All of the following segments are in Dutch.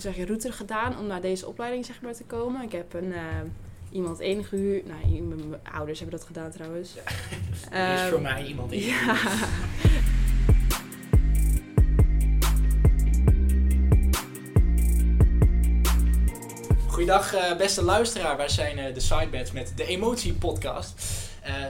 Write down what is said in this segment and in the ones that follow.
zeg je, route gedaan om naar deze opleiding zeg maar, te komen. Ik heb een, eh, iemand ingehuurd. Nou, mijn ouders hebben dat gedaan trouwens. Er is voor mij iemand in. Ja. Goeiedag eh, beste luisteraar, wij zijn eh, de Sidebeds met de Emotie Podcast.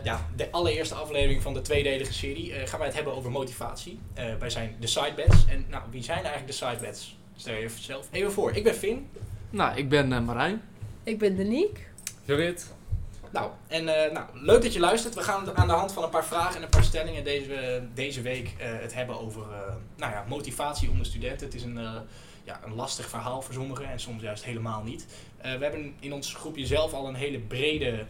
Ja, de allereerste aflevering van de tweedelige serie gaan wij het hebben over motivatie. Wij zijn de Sidebeds. En nou, wie zijn eigenlijk de Sidebeds? Stel je zelf even voor. Ik ben Finn. Nou, ik ben eh, Marijn. Ik ben Danique. Jorrit. Nou, en eh, nou, leuk dat je luistert. We gaan aan de hand van een paar vragen en een paar stellingen deze, deze week eh, het hebben over eh, nou ja, motivatie onder studenten. Het is een, eh, ja, een lastig verhaal voor sommigen en soms juist helemaal niet. Eh, we hebben in ons groepje zelf al een hele brede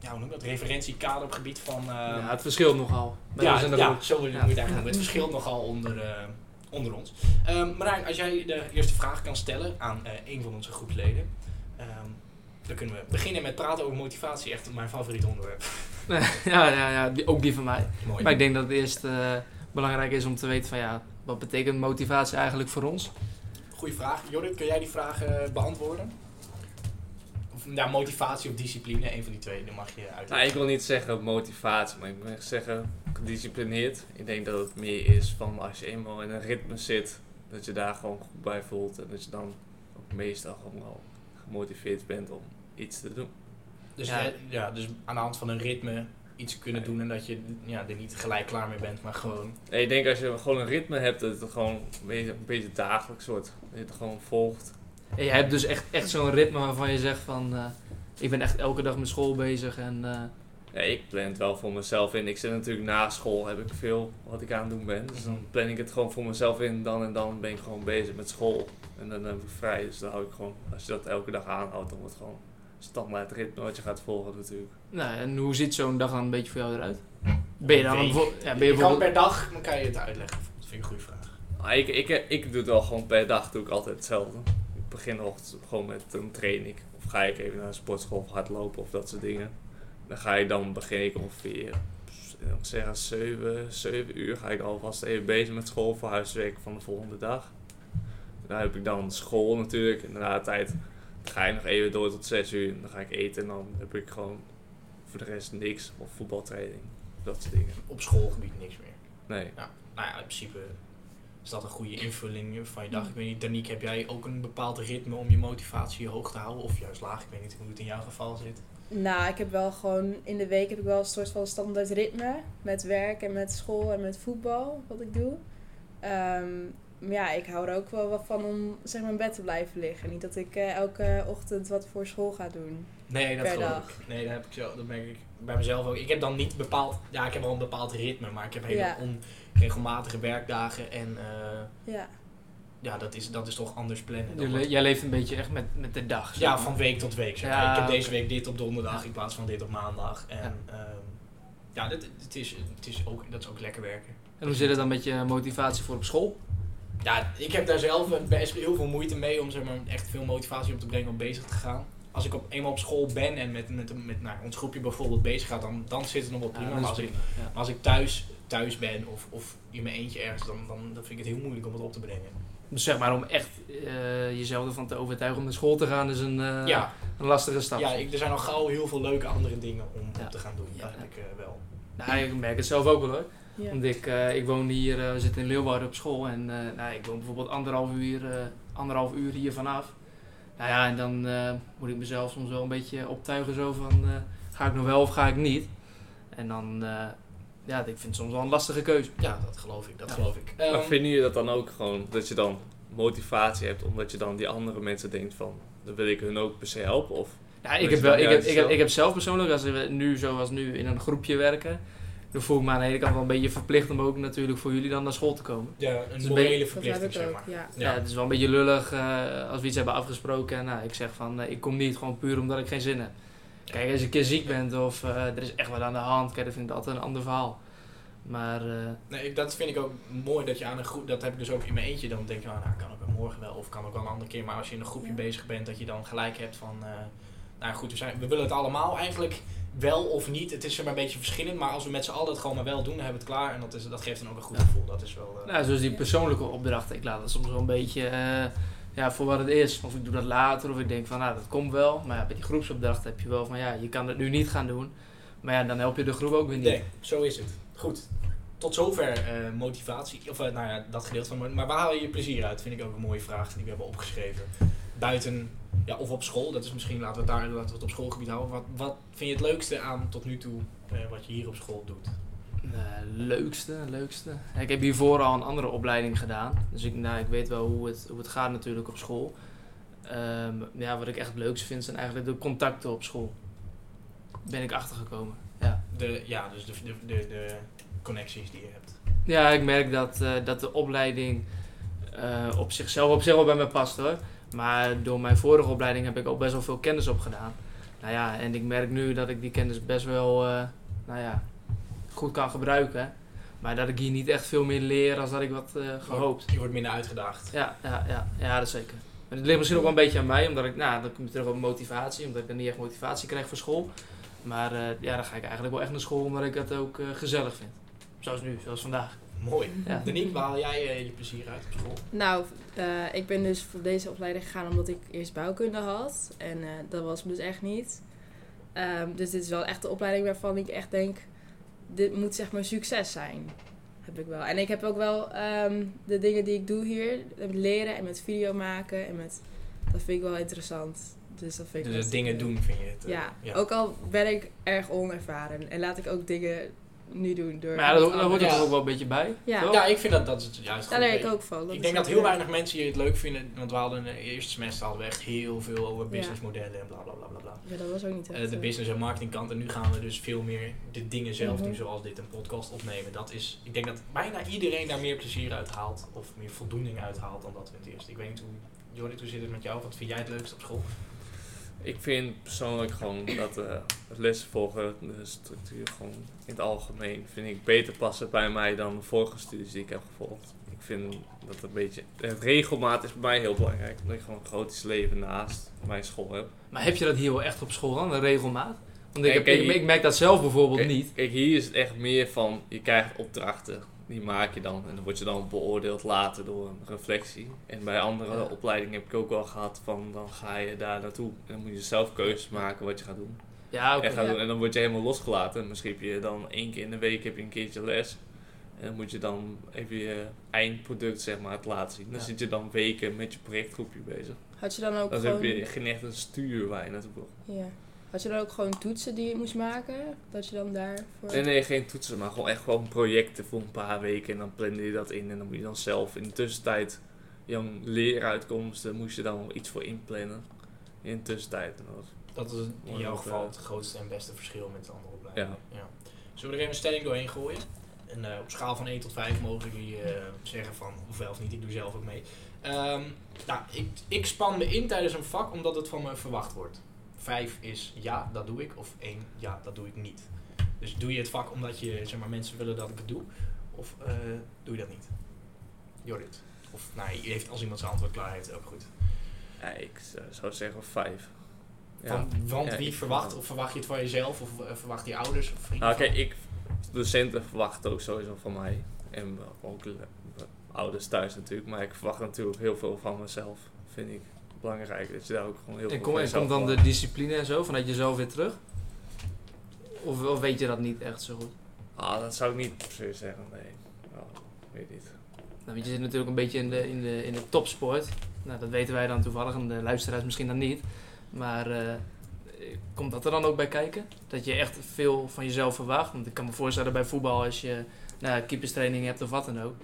ja, hoe noem je dat, referentiekader op het gebied van... eh, ja, het verschilt nogal. Bij ja, ja, zo wil je Ja. het eigenlijk noemen. Het verschilt nogal onder, eh, onder ons. Ehm Marijn, als jij de eerste vraag kan stellen aan eh, een van onze groepsleden, ehm, dan kunnen we beginnen met praten over motivatie. Echt mijn favoriet onderwerp. ja, ja, ja die, ook die van mij. Mooi. Maar ik denk dat het eerst eh, belangrijk is om te weten van ja, wat betekent motivatie eigenlijk voor ons? Goeie vraag. Jorrit, kun jij die vraag eh, beantwoorden? Ja, motivatie of discipline, een van die twee, dan mag je uitleggen. Nou, ik wil niet zeggen motivatie, maar ik wil zeggen gedisciplineerd. Ik denk dat het meer is van als je eenmaal in een ritme zit, dat je daar gewoon goed bij voelt. En dat je dan ook meestal gewoon wel gemotiveerd bent om iets te doen. Dus, Ja. ja. ja, dus aan de hand van een ritme iets kunnen doen en dat je ja, er niet gelijk klaar mee bent, maar gewoon... Nee, ik denk als je gewoon een ritme hebt, dat het gewoon een beetje, een beetje dagelijks wordt. Dat je het gewoon volgt. En je hebt dus echt, echt zo'n ritme waarvan je zegt van eh, ik ben echt elke dag met school bezig en eh, Ja, ik plan het wel voor mezelf in. Ik zit natuurlijk na school, heb ik veel wat ik aan het doen ben. Dus dan plan ik het gewoon voor mezelf in. Dan en dan ben ik gewoon bezig met school. En dan heb ik vrij. Dus dan hou ik gewoon, als je dat elke dag aanhoudt, dan wordt het gewoon standaard ritme wat je gaat volgen natuurlijk. nou, en hoe ziet zo'n dag dan een beetje voor jou eruit? Ben je dan bijvo- ja, ben je je kan per dag, dan kan je het uitleggen. Dat vind ik een goede vraag. Maar ik, ik, ik doe het wel gewoon per dag, doe ik altijd hetzelfde. Ik begin ochtends gewoon met een training. Of ga ik even naar een sportschool of hardlopen of dat soort dingen. Dan ga ik dan, begin ik ongeveer, ik zeggen 7, 7 uur ga ik alvast even bezig met school voor huiswerk van de volgende dag. Dan heb ik dan school natuurlijk. En na de tijd ga ik nog even door tot 6 uur. Dan ga ik eten en dan heb ik gewoon voor de rest niks. Of voetbaltraining, dat soort dingen. Op schoolgebied niks meer. Nee. Nou ja, in principe is dat een goede invulling van je dag. Ik weet niet, Danique, heb jij ook een bepaald ritme om je motivatie hoog te houden? Of juist laag? Ik weet niet hoe het in jouw geval zit. Nou, ik heb wel gewoon in de week heb ik wel een soort van standaard ritme. Met werk en met school en met voetbal, wat ik doe. Ehm, maar ja, ik hou er ook wel wat van om zeg maar in bed te blijven liggen. Niet dat ik eh, elke ochtend wat voor school ga doen. Nee, dat Per geloof dag. ik. Nee, dat heb ik zo. Dat merk ik bij mezelf ook. Ik heb dan niet bepaald. Ja, ik heb wel een bepaald ritme, maar ik heb hele Ja. Onregelmatige werkdagen en eh, Ja, ja, dat is, dat is toch anders plannen. Dan le- jij leeft een beetje echt met, met de dag. ja, van week tot week. Zeg. Ja, ik heb deze week dit op donderdag in plaats van dit op maandag. En ja, ja dit, het is, het is ook, dat is ook lekker werken. En hoe zit het dan met je motivatie voor op school? Ja, ik heb daar zelf best heel veel moeite mee om zeg maar, echt veel motivatie op te brengen om bezig te gaan. Als ik op, eenmaal op school ben en met, met, met nou, ons groepje bijvoorbeeld bezig ga, dan, dan zit het nog wel prima. Ja, maar dat als is ik, prima, ja. maar als ik thuis, thuis ben of, of in mijn eentje ergens, dan, dan, dan vind ik het heel moeilijk om het op te brengen. Dus zeg maar om echt eh, jezelf ervan te overtuigen om naar school te gaan is een, eh, ja, een lastige stap. ja ik, er zijn al gauw heel veel leuke andere dingen om, Ja. om te gaan doen. Ja. Dat heb ik eh, wel. Nou, ik merk het zelf ook wel hoor. ja. Want ik, eh, ik woon hier, we zitten in Leeuwarden op school en eh, nou, ik woon bijvoorbeeld anderhalf uur, eh, anderhalf uur hier vanaf. Nou ja, en dan eh, moet ik mezelf soms wel een beetje optuigen zo van, eh, ga ik nog wel of ga ik niet? En dan, eh, ja, ik vind het soms wel een lastige keuze. Ja, dat geloof ik. Dat Ja. geloof ik. Maar Ehm, vinden jullie dat dan ook gewoon, dat je dan motivatie hebt, omdat je dan die andere mensen denkt van, dan wil ik hun ook per se helpen? Of, Ja, ik heb, wel, ik, heb, ik, heb, zelf? ik heb zelf persoonlijk, als we nu zoals nu in een groepje werken, dan voel ik me aan de ene kant wel een beetje verplicht om ook natuurlijk voor jullie dan naar school te komen. ja, een een beetje- morele verplichting, zeg maar. ja. Ja, het is wel een beetje lullig eh, als we iets hebben afgesproken en nou, ik zeg van eh, ik kom niet gewoon puur omdat ik geen zin heb. Kijk, als je een keer ziek bent of eh, er is echt wat aan de hand, kijk, dat vind ik altijd een ander verhaal. Maar eh, Nee, ik- dat vind ik ook mooi dat je aan een groep, dat heb ik dus ook in mijn eentje, dan denk je, oh, nou kan ook wel morgen wel, of kan ook wel een andere keer, maar als je in een groepje Ja. bezig bent, dat je dan gelijk hebt van, eh, nou goed, we, zijn, we willen het allemaal eigenlijk wel of niet, het is er maar een beetje verschillend, maar als we met z'n allen het gewoon maar wel doen, dan hebben we het klaar en dat, is, dat geeft dan ook een goed Ja. gevoel, dat is wel... eh, nou, zoals die persoonlijke opdrachten, ik laat dat soms wel een beetje ja, voor wat het is. Of ik doe dat later, of ik denk van, nou, dat komt wel. Maar ja, bij die groepsopdracht heb je wel van, ja, je kan het nu niet gaan doen. Maar ja, dan help je de groep ook weer niet. Nee, zo is het. Goed. Tot zover eh, motivatie. Of eh, nou ja, dat gedeelte van. Maar waar haal je je plezier uit? Vind ik ook een mooie vraag die we hebben opgeschreven. Buiten, ja, of op school. Dat is misschien, laten we het daar laten we het op schoolgebied houden. Wat, wat vind je het leukste aan tot nu toe eh, wat je hier op school doet? Eh, leukste, leukste. Ik heb hiervoor al een andere opleiding gedaan. Dus ik, nou, ik weet wel hoe het, hoe het gaat natuurlijk op school. Ehm, ja, wat ik echt het leukste vind zijn eigenlijk de contacten op school. Ben ik achtergekomen. Ja. De, ja, dus de, de, de, de connecties die je hebt. Ja, ik merk dat, eh, dat de opleiding eh, op zichzelf op zich wel bij me past hoor. Maar door mijn vorige opleiding heb ik ook best wel veel kennis opgedaan. Nou ja, en ik merk nu dat ik die kennis best wel eh, nou ja, goed kan gebruiken. Maar dat ik hier niet echt veel meer leer als dat ik wat eh, gehoopt. Je wordt minder uitgedaagd. Ja, ja, ja, ja, dat zeker. Maar het ligt misschien ook wel een beetje aan mij, omdat ik, nou, dan kom je terug op motivatie, omdat ik dan niet echt motivatie krijg voor school. Maar eh, ja, dan ga ik eigenlijk wel echt naar school omdat ik het ook eh, gezellig vind. Zoals nu, zoals vandaag. Mooi. Ja. Danique, waar haal jij je plezier uit op school? Nou, eh, ik ben dus voor deze opleiding gegaan omdat ik eerst bouwkunde had. En eh, dat was me dus echt niet. Ehm, dus dit is wel echt de opleiding waarvan ik echt denk, dit moet zeg maar succes zijn. Heb ik wel. En ik heb ook wel ehm, de dingen die ik doe hier, met leren en met video maken en met, dat vind ik wel interessant. Dus dat vind ik Dus dingen leuk. doen vind je het? eh, Ja, ook al ben ik erg onervaren en laat ik ook dingen nu doen door. Maar ja, dat, daar hoort er Ja. ook wel een beetje bij. Ja. toch? Ja, ik vind dat, dat is juist Daar leer ik ook van. Ik denk dat heel leuk. weinig mensen hier het leuk vinden, want we hadden in het eerste semester hadden we echt heel veel over Ja. businessmodellen en bla bla bla bla bla. Ja, dat was ook niet echt. Eh, de eh, business en marketingkant en nu gaan we dus veel meer de dingen zelf Mhm. doen, zoals dit een podcast opnemen. Dat is, ik denk dat bijna iedereen daar meer plezier uit haalt of meer voldoening uit haalt dan dat we het eerst. Ik weet niet hoe, Jorrit, hoe zit het met jou? Wat vind jij het leukste op school? Ik vind persoonlijk gewoon dat eh, het lessen volgen, de structuur gewoon in het algemeen, vind ik beter passen bij mij dan de vorige studies die ik heb gevolgd. Ik vind dat een beetje, het regelmaat is bij mij heel belangrijk, omdat ik gewoon een groot leven naast mijn school heb. Maar heb je dat hier wel echt op school dan, de regelmaat? Want ik, Kijk, ik, merk dat zelf bijvoorbeeld Kijk, niet. Kijk, hier is het echt meer van, je krijgt opdrachten, die maak je dan. En dan word je dan beoordeeld later door een reflectie. En bij andere Ja. opleidingen heb ik ook wel gehad van, dan ga je daar naartoe. En dan moet je zelf keuzes maken wat je gaat doen. Ja, oké. en, ja. dan word je helemaal losgelaten. Misschien heb je dan één keer in de week heb je een keertje les. En dan moet je dan even je eindproduct zeg maar het laten zien. Dan Ja. zit je dan weken met je projectgroepje bezig. Had je dan ook Dan gewoon... heb je geen echt een stuur waar je naartoe wil. Ja. Had je dan ook gewoon toetsen die je moest maken? Dat je dan daarvoor... Nee, nee, geen toetsen, maar gewoon echt gewoon projecten voor een paar weken. En dan plande je dat in en dan moet je dan zelf in de tussentijd jouw leeruitkomsten moest je dan iets voor inplannen. In de tussentijd. En dat Dat is in jouw geval eh, het grootste en beste verschil met de andere opleidingen. Ja. Zullen we er even een stelling doorheen gooien? En eh, op schaal van 1 tot 5 mogen jullie eh, zeggen van wel of niet. Ik doe zelf ook mee. Ehm, nou, ik, ik span me in tijdens een vak omdat het van me verwacht wordt. 5 is ja, dat doe ik. Of 1, ja, dat doe ik niet. Dus doe je het vak omdat je, zeg maar, mensen willen dat ik het doe? Of eh, doe je dat niet? Jorrit. Of, nou, je heeft, als iemand zijn antwoord klaar heeft, ook goed. Ja, ik zou zeggen vijf. Ja. Van, want Ja, wie verwacht? Of verwacht je het van jezelf? Of eh, verwacht je ouders? Of vrienden? Nou, kijk, ik, docenten verwachten ook sowieso van mij. En ook ouders thuis natuurlijk. Maar ik verwacht natuurlijk heel veel van mezelf. Vind ik belangrijk. Dat je daar ook gewoon heel En, veel kom, en komt dan de discipline en zo, vanuit jezelf weer terug? Of, of weet je dat niet echt zo goed? Ah, dat zou ik niet se zeggen, nee. Nou, weet niet. Nou, want je zit natuurlijk een beetje in de, in de, in de topsport. Nou, dat weten wij dan toevallig en de luisteraars misschien dan niet. Maar eh, komt dat er dan ook bij kijken? Dat je echt veel van jezelf verwacht? Want ik kan me voorstellen bij voetbal als je nou, keeperstraining hebt of wat dan ook.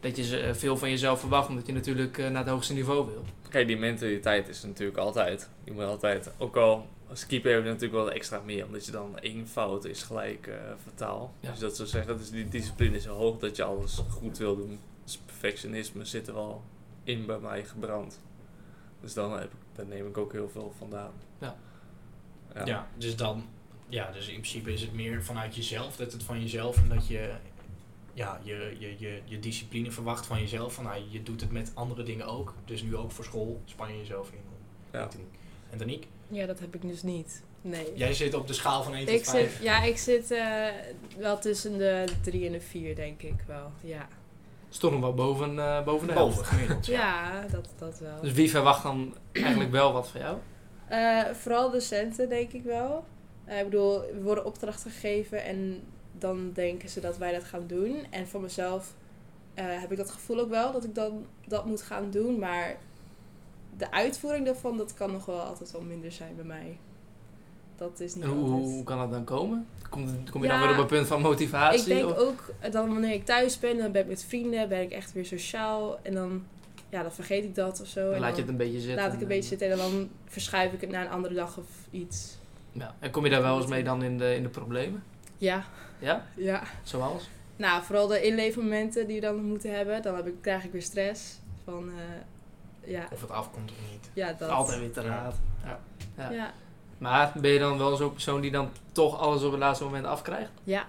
Dat je ze- eh, veel van jezelf verwacht omdat je natuurlijk eh, naar het hoogste niveau wil. Kijk, die mentaliteit is natuurlijk altijd. Je moet altijd, ook al als keeper heb je natuurlijk wel extra meer, omdat je dan één fout is gelijk eh fataal. Ja. Dus dat zou zeggen, dus die discipline is zo hoog dat je alles goed wil doen. Dus perfectionisme zit er al in bij mij gebrand. Dus dan heb ik, daar neem ik ook heel veel vandaan. Ja. Ja. dus dan, ja, dus in principe is het meer vanuit jezelf, dat het van jezelf en dat je, ja, je, je, je, je discipline verwacht van jezelf. Van, nou, je doet het met andere dingen ook, dus nu ook voor school span je jezelf in. Ja. En Danique, Ja, dat heb ik dus niet. Nee. jij zit op de schaal van 1 tot ik 5. zit, ja, ik zit eh, wel tussen de drie en de vier, denk ik wel. Ja. is toch nog wel boven, eh, boven de Boven helft. gemiddeld. Ja. Ja, dat, dat wel. Dus wie verwacht dan eigenlijk wel wat van jou? Eh, vooral docenten, denk ik wel. Eh, ik bedoel, we worden opdrachten gegeven en dan denken ze dat wij dat gaan doen. En voor mezelf eh, heb ik dat gevoel ook wel dat ik dan dat moet gaan doen. Maar de uitvoering daarvan, dat kan nog wel altijd wel minder zijn bij mij. Dat is niet En hoe, hoe kan dat dan komen? Komt, kom je Ja, dan weer op een punt van motivatie? Ik denk of- ook dan wanneer ik thuis ben, dan ben ik met vrienden, ben ik echt weer sociaal. En dan, ja, dan vergeet ik dat of zo. dan en laat je het een beetje zitten. laat ik een en- beetje zitten en dan verschuif ik het naar een andere dag of iets. Ja. En kom je daar wel eens mee dan in de, in de problemen? Ja, Ja? ja. Zoals? Nou, vooral de inleefmomenten die we dan moeten hebben. Dan heb ik, krijg ik weer stress. Van, eh, ja, Of het afkomt of niet. ja, dat. Altijd weer te raad. Ja. Ja. Maar ben je dan wel zo'n persoon die dan toch alles op het laatste moment afkrijgt? ja,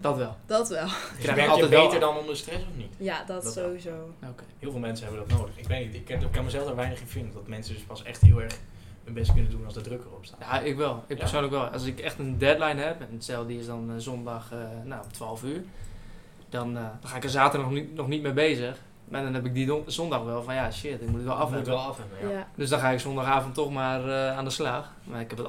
Dat wel. dat wel. Dus Krijg je altijd beter dan onder stress of niet? Ja, dat, sowieso. Oké. Heel veel mensen hebben dat nodig. Ik weet niet, ik kan, ik kan mezelf er weinig in vinden. Dat mensen dus pas echt heel erg hun best kunnen doen als de druk erop staat. Ja, ik wel. Ik Ja? persoonlijk wel. Als ik echt een deadline heb, en stel die is dan eh, zondag eh, nou, om 12 uur, dan, eh, dan ga ik er zaterdag nog niet, nog niet mee bezig. Maar dan heb ik die don- zondag wel van ja, shit, ik moet het wel af moet hebben. wel af hebben. Ja. Ja. Dus dan ga ik zondagavond toch maar eh, aan de slag. Maar ik heb het